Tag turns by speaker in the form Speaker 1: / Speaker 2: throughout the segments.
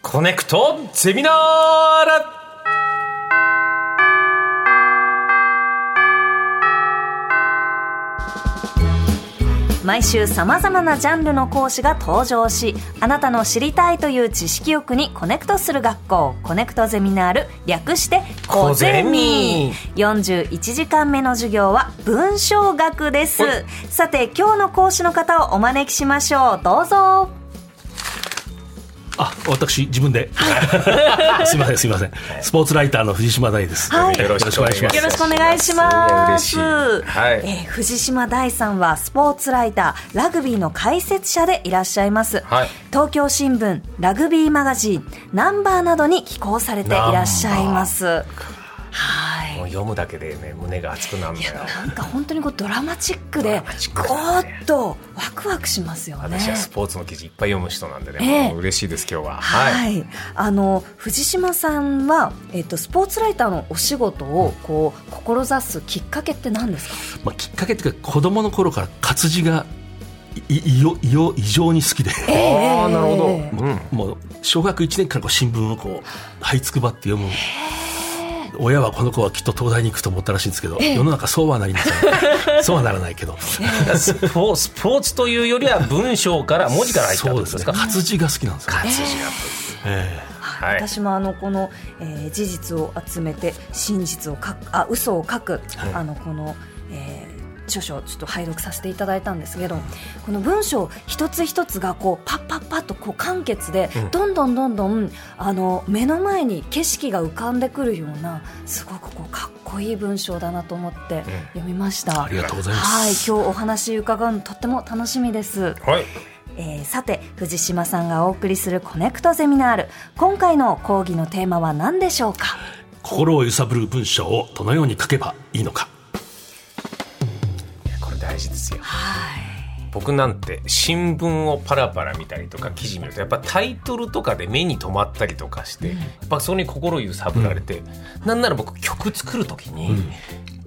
Speaker 1: コネクトゼミナール
Speaker 2: 毎週さまざまなジャンルの講師が登場しあなたの知りたいという知識欲にコネクトする学校コネクトゼミナール略してコゼミ。41時間目の授業は文章学です。さて今日の講師の方をお招きしましょう。どうぞ
Speaker 3: あ、私自分で。すみません、すみません。スポーツライターの藤島大です。
Speaker 2: はい、
Speaker 3: よろしくお願いします。
Speaker 2: よろしくお願いします。
Speaker 1: はい、
Speaker 2: えー、藤島大さんはスポーツライター、ラグビーの解説者でいらっしゃいます。はい、東京新聞、ラグビーマガジン、ナンバーなどに寄稿されていらっしゃいます。
Speaker 1: はい、読むだけでね胸が熱くなるんだよ
Speaker 2: なんか本当にこうドラマチックでゴーッとワクワクしますよね。
Speaker 1: 私はスポーツの記事いっぱい読む人なんでね、えー、嬉しいです今日は。
Speaker 2: はい、あの藤島さんは、えーと、スポーツライターのお仕事をこう志すきっかけって何ですか、
Speaker 3: まあ、きっかけっていうか子供の頃から活字がいいよいよ異常に好きで、
Speaker 1: えー、ああなるほど、
Speaker 3: うん、もう小学1年からこう新聞をこう這いつくばって読む親はこの子はきっと東大に行くと思ったらしいんですけど、世の中そうはなりません。そうはならないけど。
Speaker 1: スポスポーツというよりは文章から文字から入ったんですか？
Speaker 3: 活字が好きなんですよ、
Speaker 1: 活字が、
Speaker 2: えーはい、私もあのこの、えー、事実を集めて真実を書くあ嘘を書く、はい、あのこの、えー著書をちょっと拝読させていただいたんですけどこの文章一つ一つがこうパッパッパッとこう簡潔で、どんどんどんどんあの目の前に景色が浮かんでくるようなすごくこうかっこいい文章だなと思って読みました、
Speaker 3: ありがとうございます。
Speaker 2: はい今日お話伺うのとっても楽しみです。
Speaker 1: はい。
Speaker 2: えー、さて藤島さんがお送りするコネクトゼミナール。今回の講義のテーマは何でしょうか？
Speaker 3: 心を揺さぶる文章をどのように書けばいいのか
Speaker 1: 事ですよ。僕なんて新聞をパラパラ見たりとか記事見るとやっぱタイトルとかで目に留まったりとかして、やっぱそれに心揺さぶられて、うん、なんなら僕曲作る時に、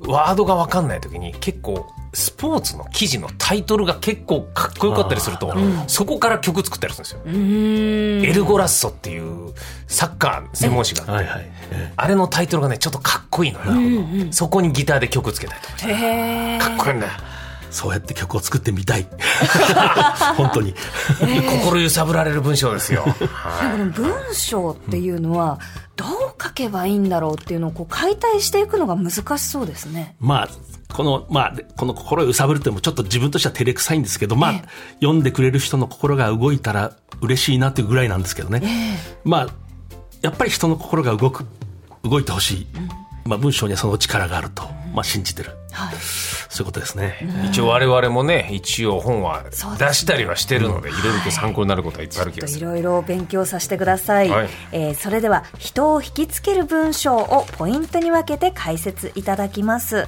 Speaker 1: うん、ワードが分かんない時に結構スポーツの記事のタイトルが結構かっこよかったりすると、うん、そこから曲作ったりするんですよ。エルゴラッソっていうサッカー専門誌があって、はいはい、あれのタイトルがねちょっとかっこいいのよ、そこにギターで曲つけたりとか。かっこいいんだよ。
Speaker 3: そうやって曲を作ってみたい。本当に、
Speaker 1: えー、心揺さぶられる文章ですよ、
Speaker 2: はい、文章っていうのはどう書けばいいんだろうっていうのをこう解体していくのが難しそうですね。
Speaker 3: まあこの、まあ、この心を揺さぶるってもちょっと自分としては照れくさいんですけど、まあ、読んでくれる人の心が動いたら嬉しいなっていうぐらいなんですけどね。えー、まあ、やっぱり人の心が動く、動いてほしい。うん。まあ、文章にはその力があると、まあ、信じてる、はい、そういうことですね、
Speaker 1: 一応我々もね一応本は出したりはしてるので、い。ろいろと参考になることはいっぱいある気がする、
Speaker 2: いろいろ勉強させてください、はい、えー、それでは人を引きつける文章をポイントに分けて解説いただきます。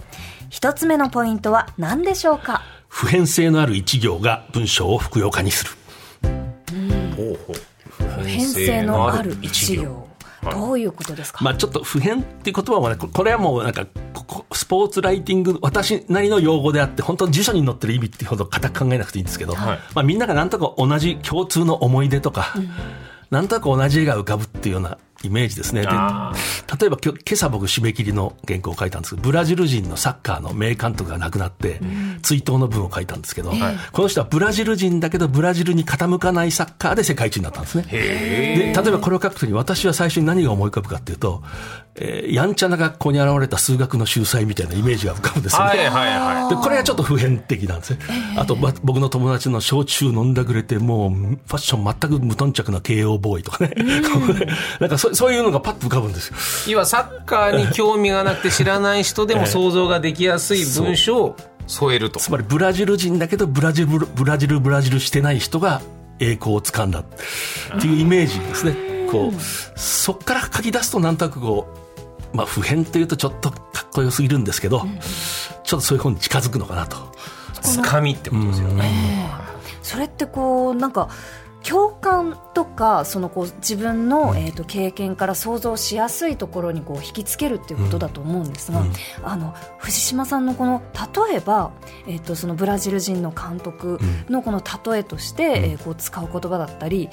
Speaker 2: 一つ目のポイントは何でしょうか？
Speaker 3: 普遍性のある一行が文章をふくよかにする、うん、
Speaker 2: 普遍性のある一行どういうことですか、
Speaker 3: まあ、ちょっと普遍っていう言葉はねこれはもうなんかスポーツライティング私なりの用語であって本当に辞書に載ってる意味っていうほど固く考えなくていいんですけど、はい、まあ、みんながなんとか同じ共通の思い出とか、うん、なんとなく同じ絵が浮かぶっていうようなイメージですね。で、例えば今朝僕締め切りの原稿を書いたんですけど、ブラジル人のサッカーの名監督が亡くなって、追悼の文を書いたんですけど、この人はブラジル人だけどブラジルに傾かないサッカーで世界一になったんですね。で、例えばこれを書くときに私は最初に何が思い浮かぶかっていうと、えー、やんちゃな学校に現れた数学の秀才みたいなイメージが浮かぶんですよね。はいはいはい、でこれはちょっと普遍的なんですね。あと、ま、僕の友達の焼酎飲んだくれて、もうファッション全く無頓着な慶応ボーイとかね。なんかそそういうのがパッと浮かぶんですよ。
Speaker 1: 要はサッカーに興味がなくて知らない人でも想像ができやすい文章を添えると。
Speaker 3: つまりブラジル人だけどブラジル、ブラジル、ブラジルしてない人が栄光をつかんだっていうイメージですね。こう、そっから書き出すとなんとなくこう、まあ、普遍というとちょっとかっこよすぎるんですけど、うん、ちょっとそういう本に近づくのかなと。
Speaker 1: つかみってことですよね。
Speaker 2: それってこうなんか共感とかそのこう自分の、えー、と経験から想像しやすいところにこう引きつけるっていうことだと思うんですが、うん、あの藤島さんのこの例えば、えー、とそのブラジル人の監督のこの例えとして、うん、えー、こう使う言葉だったり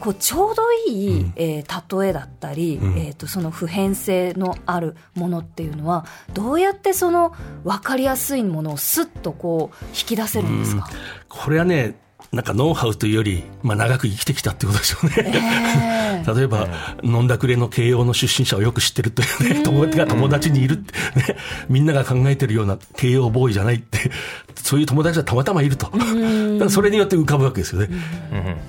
Speaker 2: こうちょうどいい、うん、えー、例えだったり、うん、えーと、その普遍性のあるものっていうのはどうやってその分かりやすいものをすっとこう引き出せるんですか、
Speaker 3: これはねなんかノウハウというより、まあ、長く生きてきたってことですよね。えー、例えば、飲んだくれの慶応の出身者をよく知ってるというね、友達が友達にいるって、ね、みんなが考えてるような慶応ボーイじゃないって、そういう友達がたまたまいると。それによって浮かぶわけですよね。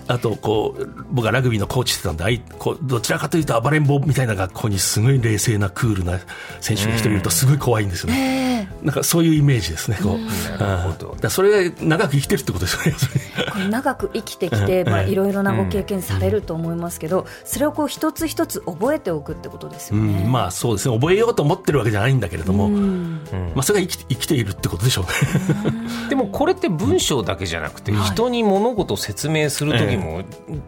Speaker 3: あと、こう、僕はラグビーのコーチしてたんで、あいこうどちらかというと暴れん坊みたいな学校にすごい冷静なクールな選手が一人いるとすごい怖いんですよね。なんかそういうイメージですね。こう。なるほど。だそれが長く生きてるってことですよね。
Speaker 2: これ長く生きてきて、まあ、いろいろなご経験されると思いますけど、それをこう一つ一つ覚えておくってことですよね、
Speaker 3: うん、まあそうですね。覚えようと思ってるわけじゃないんだけれども、うん、まあ、それが生き生きているってことでしょう
Speaker 1: でもこれって文章だけじゃなくて、人に物事を説明する時も、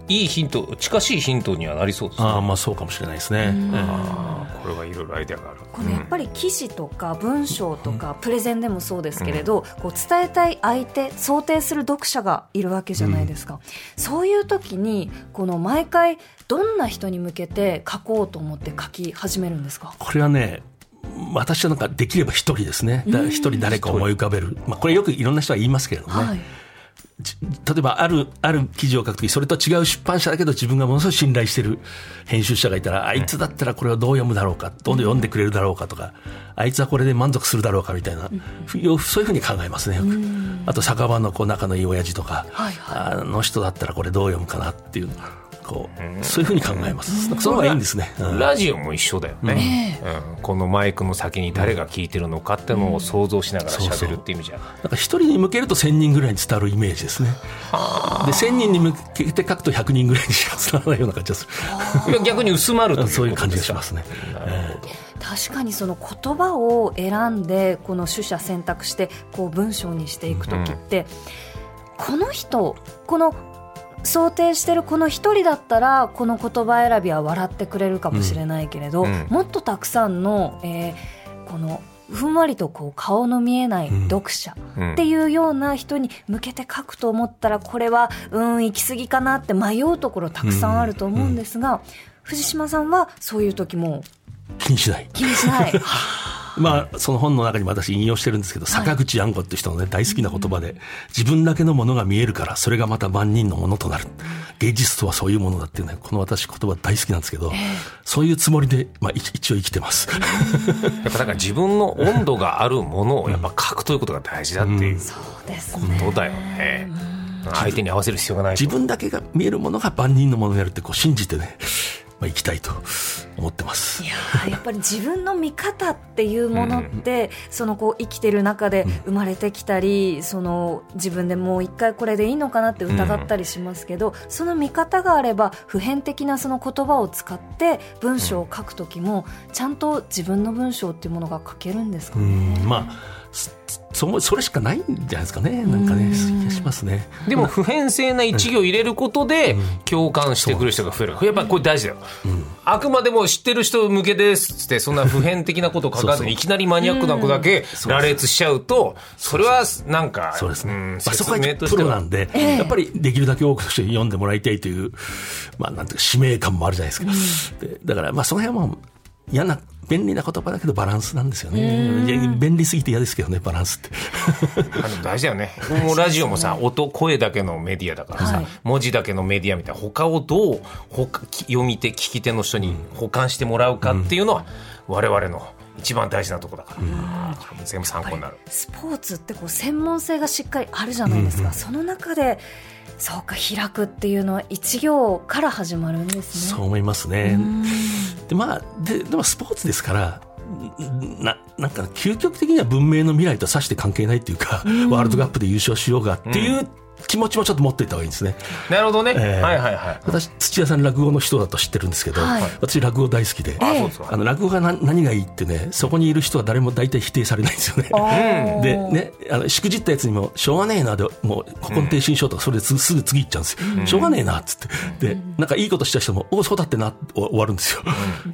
Speaker 1: い。いヒント近しいヒントにはなりそうですね。
Speaker 3: あまあそうかもしれないですね、
Speaker 1: あこれはいろいろアイデアがある。
Speaker 2: このやっぱり記事とか文章とか、プレゼンでもそうですけれど、こう伝えたい相手想定する読者がいるわけじゃないですか、うん、そういう時にこの毎回どんな人に向けて書こうと思って書き始めるんですか？
Speaker 3: これはね私はなんかできれば一人ですね。一人誰か思い浮かべる、まあ、これよくいろんな人は言いますけれどもね、はい例えばある、ある記事を書くとき、それと違う出版社だけど自分がものすごい信頼してる編集者がいたら、あいつだったらこれをどう読むだろうか、どんどん読んでくれるだろうかとか、あいつはこれで満足するだろうかみたいな、そういうふうに考えますね、よく。あと、酒場のこう仲のいい親父とか、あの人だったらこれどう読むかなっていう。こうそういうふうに考えます、その方がいいんですね、
Speaker 1: ラジオも一緒だよね、うん、このマイクの先に誰が聞いてるのかっていうのを想像しながら喋るっていう意味じゃ、
Speaker 3: なんか一人に向けると1000人ぐらいに伝わるイメージですね。で1000人に向けて書くと100人ぐらいにしか伝わらないような感じがす。
Speaker 1: る逆に薄まるという
Speaker 3: そういう感じがしますね、
Speaker 2: 確かにその言葉を選んでこの取捨選択してこう文章にしていく時って、うん、この人この想定してるこの一人だったらこの言葉選びは笑ってくれるかもしれないけれど、うん、もっとたくさんの、えー、このふんわりとこう顔の見えない読者っていうような人に向けて書くと思ったらこれはうん行き過ぎかなって迷うところたくさんあると思うんですが、藤島さんはそういう時も
Speaker 3: 気にしない。
Speaker 2: 気にしない。
Speaker 3: まあ、その本の中にも私引用してるんですけど、坂口安吾っていう人のね、大好きな言葉で、自分だけのものが見えるから、それがまた万人のものとなる。芸術とはそういうものだっていうね、この私言葉大好きなんですけど、そういうつもりで、まあ、一応生きてます。
Speaker 1: やっぱなんか自分の温度があるものをやっぱ書くということが大事だっていうことだよね。相手に合わせる必要がない
Speaker 3: 自分だけが見えるものが万人のものになるってこう信じてねまあ、行きたいと思ってます。
Speaker 2: いややっぱり自分の見方っていうものって、うん、そのこう生きてる中で生まれてきたり、うん、その自分でもう一回これでいいのかなって疑ったりしますけど、うん、その見方があれば普遍的なその言葉を使って文章を書く時も、ちゃんと自分の文章っていうものが書けるんですかね。
Speaker 3: まあそそれしかないんじゃないですかね、なんかね、気がしますね。
Speaker 1: でも、普遍性な一行入れることで、共感してくる人が増える。やっぱりこれ大事だよ。あくまでも知ってる人向けですって、そんな普遍的なことを書かずに、いきなりマニアックな子だけ羅列しちゃうと、それはなんか、
Speaker 3: そうですね。そこはプロなんで、やっぱりできるだけ多くの人に読んでもらいたいという、まあ、なんていうか、使命感もあるじゃないですか。だから、まあ、その辺は嫌な便利な言葉だけどバランスなんですよね。便利すぎて嫌ですけどね、バランスって。
Speaker 1: あの大事だよね。もうラジオもさ、音、声だけのメディアだからさ、はい、文字だけのメディアみたいな、他をどう他読み手、聞き手の人に保管してもらうかっていうのは、我々の一番大事なとこだから、うん、全部参考になる。
Speaker 2: スポーツってこう専門性がしっかりあるじゃないですか。うんうん、その中でそうか開くっていうのは一行から始まるんです
Speaker 3: ね。そう思いますね。でまあででもスポーツですからななんか究極的には文明の未来とさして関係ないっていうか、ワールドカップで優勝しようがっていう気持ちもちょっと持っていった方がいいんですね。
Speaker 1: なるほどね。えー、はいはいはい。
Speaker 3: 私、土屋さん落語の人だと知ってるんですけど、はい、私落語大好きで、あの落語が何がいいってね、そこにいる人は誰も大体否定されないんですよね。で、ね、あの、しくじったやつにも、しょうがねえなで、もう、古今亭新章とかそれですぐ次行っちゃうんですよ。うん、しょうがねえな、っつって。で、なんかいいことした人も、おそうだってな、終わるんですよ。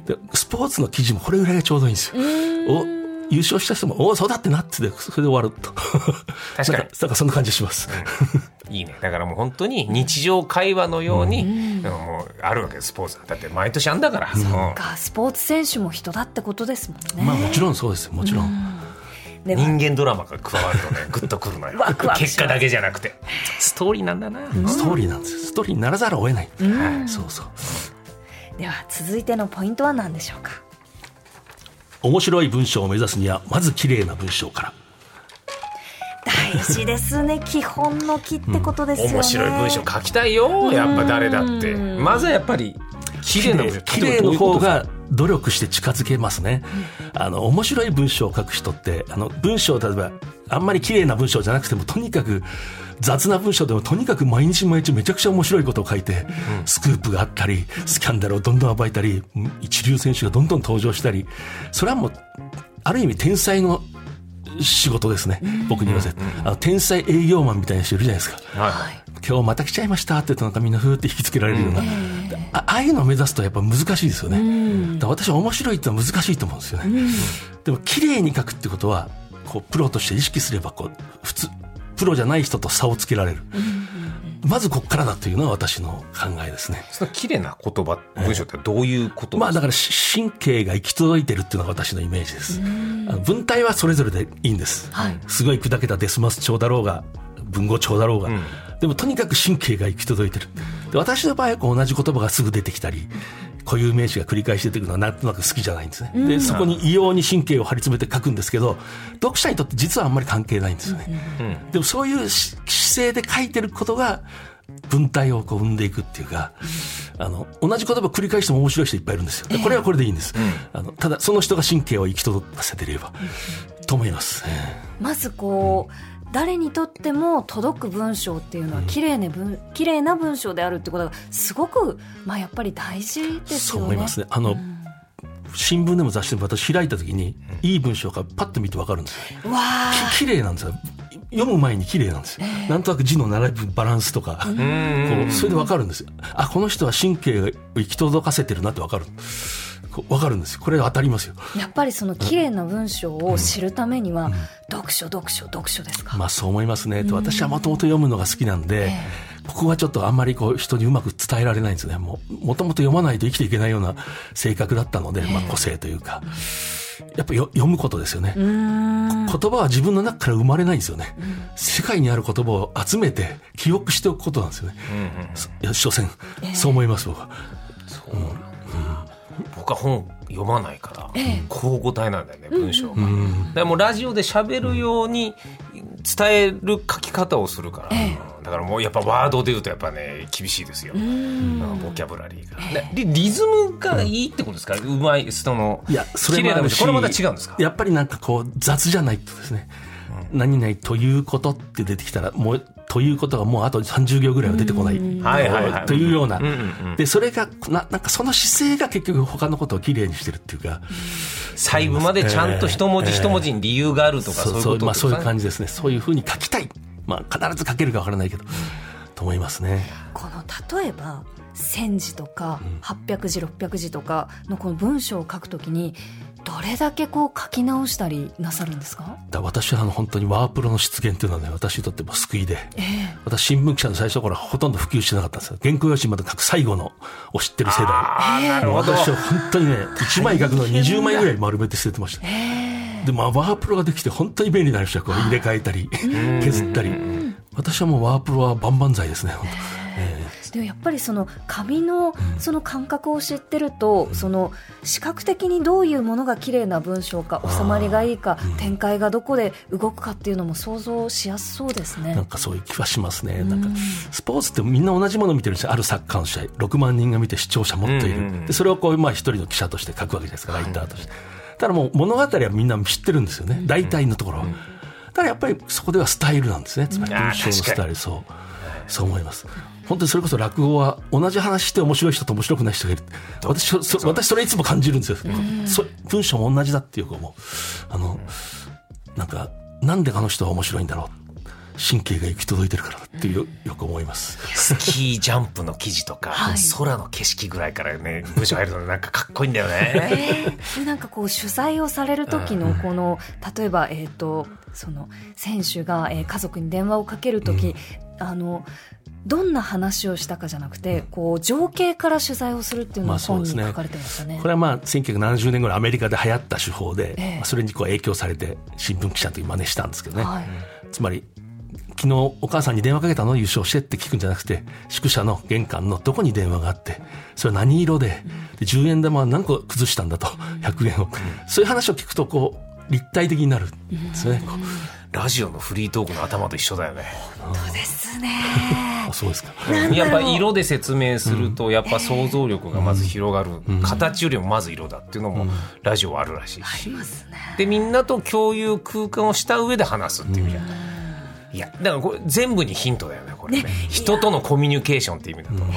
Speaker 3: で、スポーツの記事もこれぐらいがちょうどいいんですよ。お優勝した人も、おお、そうだってなってそれで終わると。確かに。なんかそんな感じします。
Speaker 1: うん、いいね。だからもう本当に日常会話のように、うん、もうあるわけです、スポーツだって毎年あんだから。
Speaker 2: うん、そうか、スポーツ選手も人だってことですもんね。
Speaker 3: まあもちろんそうです。もちろん。
Speaker 1: 人間ドラマが加わるとね、ぐっとくるのよ。結果だけじゃなくて。ストーリーなんだな。
Speaker 3: ストーリーなんですストーリーにならざるを得ない。はい、そうそう。
Speaker 2: では続いてのポイントは何でしょうか？
Speaker 3: 面白い文章を目指すにはまず綺麗な文章から。
Speaker 2: 大事ですね。基本の木ってことですよね、
Speaker 1: 面白い文章書きたいよやっぱ誰だって。まずはやっぱり綺麗な文章。
Speaker 3: 綺麗の方が努力して近づけますね、うん、あの面白い文章を書く人ってあの文章例えばあんまり綺麗な文章じゃなくてもとにかく雑な文章でもとにかく毎日毎日めちゃくちゃ面白いことを書いて、うん、スクープがあったりスキャンダルをどんどん暴いたり一流選手がどんどん登場したりそれはもうある意味天才の仕事ですね、僕に言わせて、あの天才営業マンみたいな人いるじゃないですか、はい、今日また来ちゃいましたって言うとなんかみんなふーって引きつけられるような、ああいうのを目指すとやっぱ難しいですよね、私は面白いってのは難しいと思うんですよね、でも綺麗に書くってことはこうプロとして意識すればこう普通プロじゃない人と差をつけられる。まずここからだというのは私の考えですね。
Speaker 1: その綺麗な言葉、文章ってどういうこと
Speaker 3: まあだから神経が行き届いてるっていうのが私のイメージです。あの文体はそれぞれでいいんです。はい、すごい砕けたデスマス帳だろうが、文語帳だろうが、うん、でもとにかく神経が行き届いてる。で私の場合は同じ言葉がすぐ出てきたり、固有名詞が繰り返し出てくるのはなんとなく好きじゃないんですね。うん、で、そこに異様に神経を張り詰めて書くんですけど、読者にとって実はあんまり関係ないんですよね。うん、でもそういう姿勢で書いてることが、文体をこう生んでいくっていうか、あの、同じ言葉を繰り返しても面白い人いっぱいいるんですよ。これはこれでいいんです。あのただ、その人が神経を行き届かせてれば、と思います。
Speaker 2: まずこう、誰にとっても届く文章っていうのは綺麗な文、綺麗な文章であるってことがすごく、まあ、やっぱり大事ですよね。
Speaker 3: そう思いますね。あの、うん、新聞でも雑誌でも私開いた時に、いい文章がパッと見てわかるんですよ。わき綺麗なんですよ。読む前に綺麗なんですよ。えー、なんとなく字の並びバランスとか、こうそれでわかるんですよ。あ、この人は神経を行き届かせてるなってわかる。わかるんですこれ当たりますよ。
Speaker 2: やっぱりその綺麗な文章を知るためには、うん、読書読書読書ですか？
Speaker 3: まあそう思いますね、私はもともと読むのが好きなんで、ここはちょっとあんまりこう人にうまく伝えられないんですね。ももともと読まないと生きていけないような性格だったので、まあ個性というか、やっぱ読むことですよね。言葉は自分の中から生まれないんですよね。世界にある言葉を集めて記憶しておくことなんですよね。いや、所詮、そう思います、僕は。そう、うん
Speaker 1: 僕は本読まないから、交互体なんだよね、文章が。でもラジオで喋るように伝える書き方をするから、だからもうやっぱワードで言うとやっぱね厳しいですよ、ボキャブラリーが。でリズムがいいってことですか、うまい人の
Speaker 3: いやそれもあるし
Speaker 1: これまた違うんですか？
Speaker 3: やっぱりなんかこう雑じゃないとですね、何々ということって出てきたらもうということがもうあと30行ぐらいは出てこない。はいはいはい。というような。で、それが、な、なんかその姿勢が結局他のことをきれいにしてるっていうか。
Speaker 1: 細部までちゃんと一文字一文字に理由があるとか、そういうこと
Speaker 3: まあそういう感じですね。そういうふうに書きたい。まあ必ず書けるかわからないけど、と思いますね。
Speaker 2: この、例えば、1000字とか800字600字とかのこの文章を書くときにどれだけこう書き直したりなさるんですか？
Speaker 3: 私はあの本当にワープロの出現っていうのはね、私にとっても救いで、えー、私新聞記者の最初からほとんど普及してなかったんですよ。原稿用紙まで書く最後のを知ってる世代。えー、私は本当にね、1枚書くのに20枚ぐらい丸めて捨ててました。えー、で、まあワープロができて本当に便利になりました。こう入れ替えたり、削ったり。私はもうワープロは万々歳ですね、本当。
Speaker 2: でもやっぱりその紙のその感覚を知ってると、その視覚的にどういうものが綺麗な文章か収まりがいいか、展開がどこで動くかっていうのも想像しやすそうですね。
Speaker 3: なんかそういう気はしますね、なんかスポーツってみんな同じものを見てるんですよ。あるサッカーの試合6万人が見て視聴者もっといる、でそれをこうまあ一人の記者として書くわけじゃないですか。ライターとして、ただもう物語はみんな知ってるんですよね。大体のところは、だからやっぱりそこではスタイルなんですね。つまり文章のスタイル。そう。そう思います本当にそれこそ落語は同じ話して面白い人と面白くない人がいる。私そ私それいつも感じるんですよ、そ文章も同じだっていうかもうあのなんかなんであの人は面白いんだろう。神経が行き届いてるからってよよく思います。
Speaker 1: スキージャンプの記事とか、はい、空の景色ぐらいからね文章入るのなんかかっこいいんだよね。
Speaker 2: えー、なんかこう取材をされる時のこの、例えば、えーと、その選手が、えー、家族に電話をかける時、うん、あのどんな話をしたかじゃなくて、こう情景から取材をするっていうのが本に書かれてましたね。
Speaker 3: これはまあ1970年頃アメリカで流行った手法で、えー、それにこう影響されて新聞記者という真似したんですけどね。はい、つまり昨日お母さんに電話かけたの優勝してって聞くんじゃなくて、宿舎の玄関のどこに電話があって、それは何色で、で10円玉は何個崩したんだと、100円を。そういう話を聞くと、こう、立体的になるんですね。
Speaker 1: ラジオのフリートークの頭と一緒だよね。
Speaker 2: 本当ですね。
Speaker 3: そうですか。
Speaker 1: やっぱ色で説明すると、やっぱ想像力がまず広がる、形よりもまず色だっていうのもラジオはあるらしいし。で、みんなと共有空間をした上で話すっていう意味じゃない。いやだからこれ全部にヒントだよねこれね、ね、人とのコミュニケーションっていう意味だと、うん、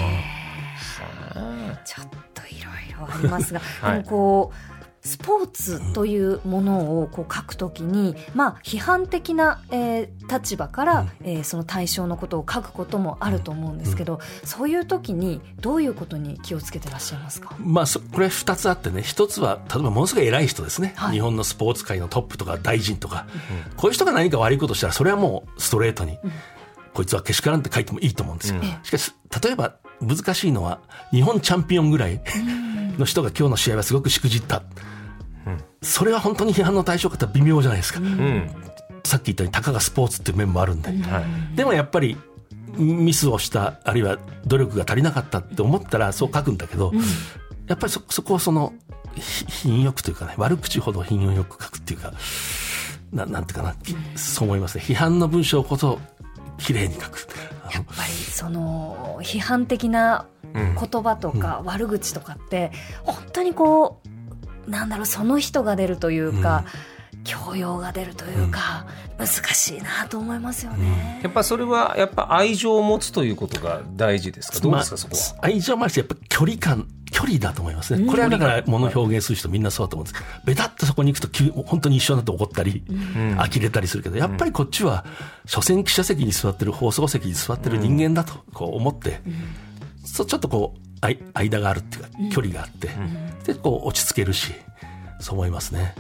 Speaker 2: ちょっといろいろありますが、はい、でもこうスポーツというものをこう書くときに、まあ、批判的な、えー、立場から、うん、えー、その対象のことを書くこともあると思うんですけど、うん、そういうときにどういうことに気をつけてらっしゃいますか、
Speaker 3: まあ、これ2つあってね。一つは例えばものすごい偉い人ですね、はい、日本のスポーツ界のトップとか大臣とか、うん、こういう人が何か悪いことしたらそれはもうストレートに、こいつはけしからんって書いてもいいと思うんですよ。しかし例えば難しいのは日本チャンピオンぐらいの人が今日の試合はすごくしくじった。それは本当に批判の対象方微妙じゃないですか、うん、さっき言ったようにたかがスポーツっていう面もあるんで、でもやっぱりミスをしたあるいは努力が足りなかったって思ったらそう書くんだけど、うん、やっぱりそそこをその品よくというかね悪口ほど品よく書くっていうかななんていうかな、そう思いますね。批判の文章こそ綺麗に書く。
Speaker 2: やっぱりその批判的な言葉とか悪口とかって本当にこうなんだろうその人が出るというか、うん、教養が出るというか、うん、難しいなと思いますよね、
Speaker 1: やっぱそれはやっぱ愛情を持つということが大事ですか？どうですか、そこは？
Speaker 3: 愛情もあるしやっぱ距離感距離だと思いますね。これはだから物を表現する人みんなそうだと思うんです。ベタッとそこに行くと急本当に一緒になって怒ったり、うん、呆れたりするけど、やっぱりこっちは、所詮記者席に座ってる、放送席に座ってる人間だとこう思って、うん、そうちょっとこう、間があるっていうか、距離があって、で、こう落ち着けるし、そう思いますね。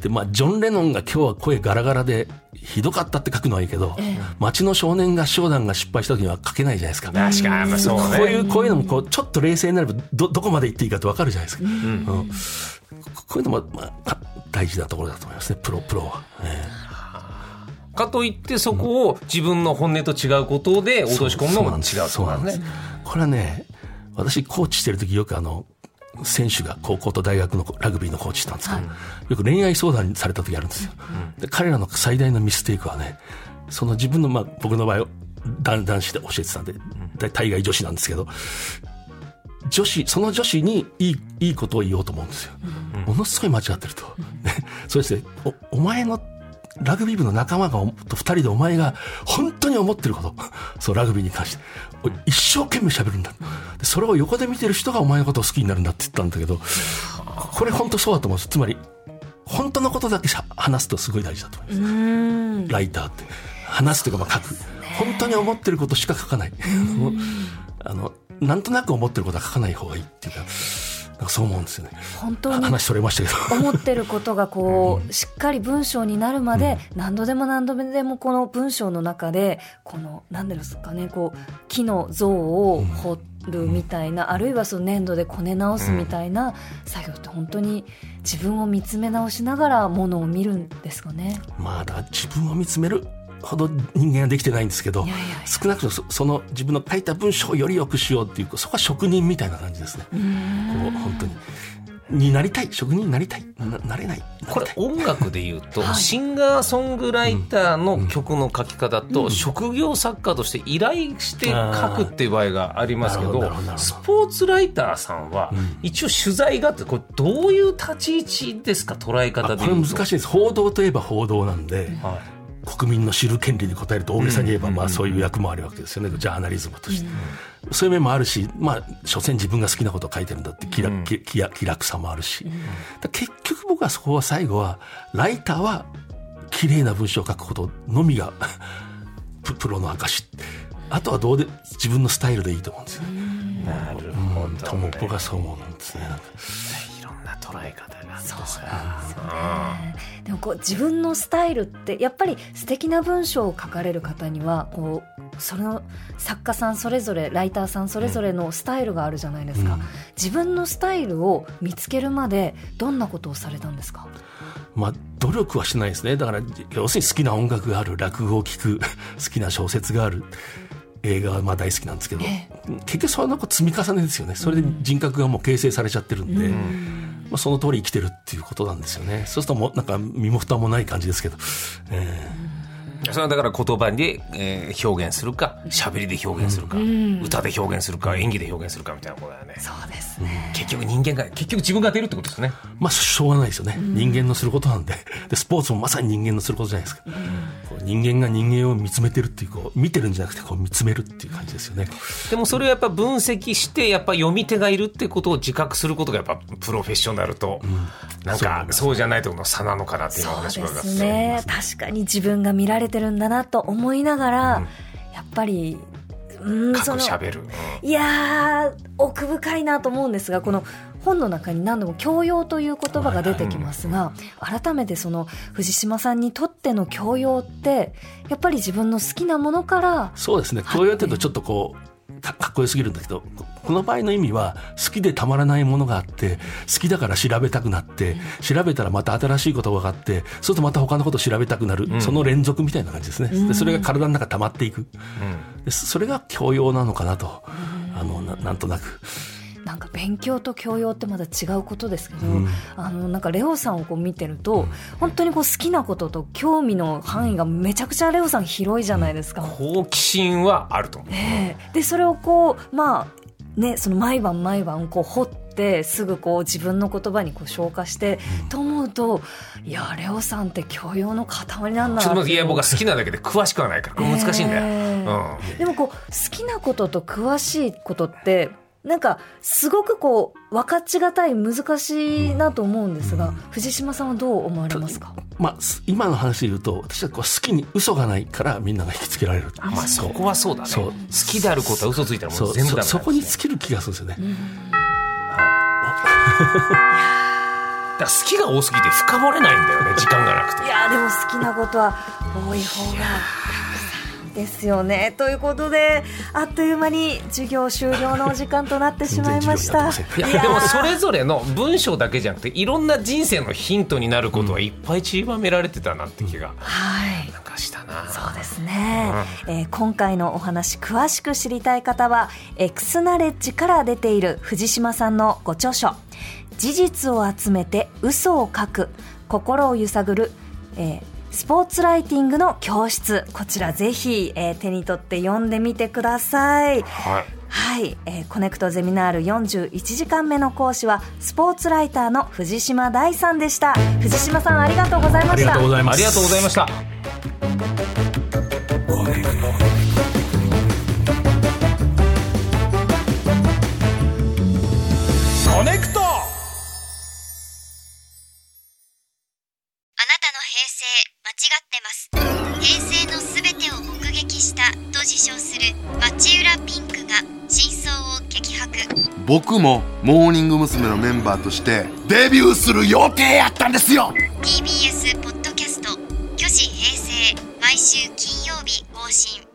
Speaker 3: で、まあ、ジョン・レノンが今日は声ガラガラで、ひどかったって書くのはいいけど、ええ、町の少年合唱団が失敗した時には書けないじゃないですか。
Speaker 1: 確かに、そうね。
Speaker 3: こういう、こういうのも、こう、ちょっと冷静になれば、ど、どこまで行っていいかってわかるじゃないですか。うん、うん、こういうのも、まあ、大事なところだと思いますね、プロ、プロは。え
Speaker 1: かといってそこを自分の本音と違うことで落し込むのも違うそうなんですね。
Speaker 3: これはね、私コーチしてる時よくあの、選手が高校と大学のラグビーのコーチしたんですけど、よく恋愛相談された時あるんですよ。で彼らの最大のミステイクはね、その自分の、まあ、僕の場合男子で教えてたんで、大概女子なんですけど、女子、その女子にいい、いいことを言おうと思うんですよ。ものすごい間違ってると。そうですね、お、お前のラグビー部の仲間がと二人でお前が本当に思ってること、そう、ラグビーに関して、一生懸命喋るんだ。それを横で見てる人がお前のことを好きになるんだって言ったんだけど、これ本当そうだと思うんです。つまり、本当のことだけ話すとすごい大事だと思います。ライターって。話すというか、まあ書く。本当に思ってることしか書かない。あの、なんとなく思ってることは書かない方がいいっていうか、そう思うんですよね。
Speaker 2: 本当に
Speaker 3: 話それました
Speaker 2: けど。思ってることがこう、しっかり文章になるまで、何度でも何度でもこの文章の中で、この、なんですかね、こう、木の像を彫るみたいな、あるいはその粘土でこね直すみたいな作業って本当に自分を見つめ直しながらものを見るんですかね。
Speaker 3: まあ、だ自分を見つめるほど人間はできてないんですけど少なくともその自分の書いた文章をより良くしようっていうそこは職人みたいな感じですね。こう本当に。になりたい職人になりたい。ななれない。
Speaker 1: これ音楽でいうと、はい、シンガーソングライターの曲の書き方と、うん、職業作家として依頼して書くっていう場合がありますけどスポーツライターさんは、一応取材があってこれどういう立ち位置ですか？捉え方で
Speaker 3: これ難しいです。報道といえば報道なんで、はい国民の知る権利に応えると大げさに言えば、まあそういう役もあるわけですよね、ジャーナリズムとして。そういう面もあるし、まあ、所詮自分が好きなことを書いてるんだって気楽,、気気楽さもあるし、結局僕はそこは最後は、ライターは綺麗な文章を書くことのみが プロの証。あとはどうで自分のスタイルでいいと思うんですよ。
Speaker 1: なるほど、ね、
Speaker 3: とも僕はそう思うんですね。
Speaker 1: 捉え方が
Speaker 2: そうですね。でもこう自分のスタイルってやっぱり素敵な文章を書かれる方にはこうその作家さんそれぞれライターさんそれぞれのスタイルがあるじゃないですか、うん、自分のスタイルを見つけるまでどんなことをされたんですか？
Speaker 3: まあ、努力はしないですね。だから、要するに好きな音楽がある、落語を聴く、好きな小説がある。映画はまあ大好きなんですけど、結局その積み重ねですよね。それで人格がもう形成されちゃってるんで、うん、まあ、その通り生きてるっていうことなんですよね。そうするともなんか身も蓋もない感じですけど、え
Speaker 1: ーそれはだから言葉で、えー、表現するか喋りで表現するか、うん、歌で表現するか演技で表現するかみたいなことだよね。
Speaker 2: そうですね。
Speaker 1: 結局人間が結局自分が出るってことですね。
Speaker 3: まあしょうがないですよね、うん、人間のすることなんで。でスポーツもまさに人間のすることじゃないですか、うん、人間が人間を見つめてるっていうこう見てるんじゃなくてこう見つめるっていう感じですよね。
Speaker 1: でもそれをやっぱ分析してやっぱ読み手がいるってことを自覚することがやっぱプロフェッショナルと、うん、なんかそうじゃないところの差なのかなっていう話
Speaker 2: がそうですね。確かに自分が見られてるんだなと思いながら、うん、やっぱり
Speaker 1: うん、そのる、
Speaker 2: いや奥深いなと思うんですがこの本の中に何度も教養という言葉が出てきますが、改めてその藤島さんにとっての教養ってやっぱり自分の好きなものから
Speaker 3: そうですね。教養っていうとちょっとこうかっこよすぎるんだけどこの場合の意味は好きでたまらないものがあって好きだから調べたくなって調べたらまた新しいことが分かってそうするとまた他のことを調べたくなる、うん、その連続みたいな感じですね。でそれが体の中溜まっていく、うん、それが教養なのかなと。あのなんとなく。
Speaker 2: なんか勉強と教養ってまだ違うことですけど、うん、あのなんかレオさんをこう見てると、うん、本当にこう好きなことと興味の範囲がめちゃくちゃレオさん広いじゃないですか。
Speaker 1: 好奇心はあると思う。
Speaker 2: えー、でそれをこうまあねその毎晩毎晩こう掘ってすぐこう自分の言葉にこう消化して、うん、と思うといやレオさんって教養の塊なんだ
Speaker 1: ちょっといや僕は好きなだけで詳しくはないから難しいんだよ、え
Speaker 2: ーうん、でもこう好きなことと詳しいことってなんかすごくこう分かちがたい難しいなと思うんですが、うん、藤島さんはどう思われますか、
Speaker 3: まあ、今の話で言うと私はこう好きに嘘がないからみんなが引きつけられる
Speaker 1: あ、まあ、そこはそうだね。好きであることは嘘ついたらもう全部だ、
Speaker 3: ね、そこに尽きる気がするんですよね、うん、
Speaker 1: だ好きが多すぎて深掘れないんだよね時間がなくて。
Speaker 2: いやでも好きなことは多い方がですよね。ということであっという間に授業終了のお時間となってしまいました。
Speaker 1: いやでもそれぞれの文章だけじゃなくていろんな人生のヒントになることはいっぱい散りばめられてたなって気が、うん、はい。なんかしたな。
Speaker 2: そうですね、うん、えー、今回のお話詳しく知りたい方はエクスナレッジから出ている藤島さんのご著書事実を集めて嘘を書く心を揺さぐる、えースポーツライティングの教室。こちらぜひ、えー、手に取って読んでみてください。はい。はい、えー、コネクトゼミナール41時間目の講師はスポーツライターの藤島大さんでした。藤島さんありがとうございました。ありがとうござい
Speaker 1: ます。ありがとうございましたってます。
Speaker 4: 平成の全てを目撃したと自称する町浦ピンクが真相を激白。
Speaker 5: 僕もモーニング娘。のメンバーとしてデビューする予定やったんですよ。
Speaker 4: TBS ポッドキャスト「巨子平成」毎週金曜日更新。